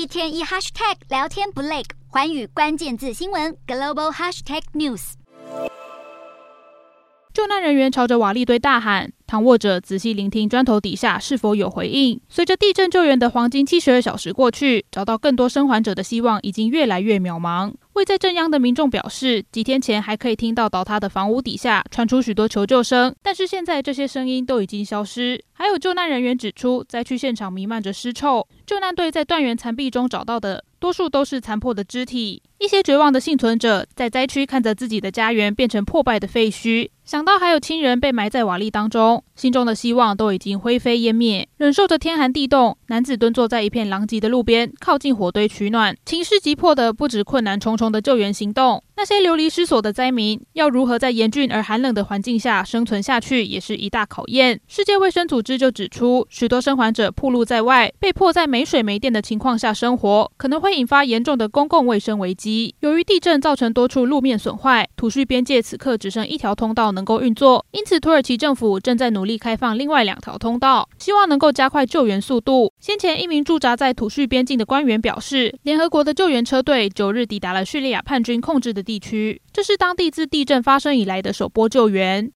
一天一 hashtag 聊天不累，环宇关键字新闻 global hashtag news。救难人员朝着瓦砾堆大喊，躺卧者仔细聆听砖头底下是否有回应。随着地震救援的黄金七十二小时过去，找到更多生还者的希望已经越来越渺茫。位在震央的民众表示，几天前还可以听到倒塌的房屋底下传出许多求救声，但是现在这些声音都已经消失。还有救难人员指出，灾区现场弥漫着尸臭，救难队在断垣残壁中找到的多数都是残破的肢体。一些绝望的幸存者在灾区看着自己的家园变成破败的废墟。想到还有亲人被埋在瓦砾当中，心中的希望都已经灰飞烟灭。忍受着天寒地冻，男子蹲坐在一片狼藉的路边，靠近火堆取暖。情势急迫的不止困难重重的救援行动，那些流离失所的灾民要如何在严峻而寒冷的环境下生存下去，也是一大考验。世界卫生组织就指出，许多生还者暴露在外，被迫在没水没电的情况下生活，可能会引发严重的公共卫生危机。由于地震造成多处路面损坏，土叙边界此刻只剩一条通道能够运作，因此土耳其政府正在努力开放另外两条通道，希望能够加快救援速度。先前，一名驻扎在土叙边境的官员表示，联合国的救援车队九日抵达了叙利亚叛军控制的地区，这是当地自地震发生以来的首波救援。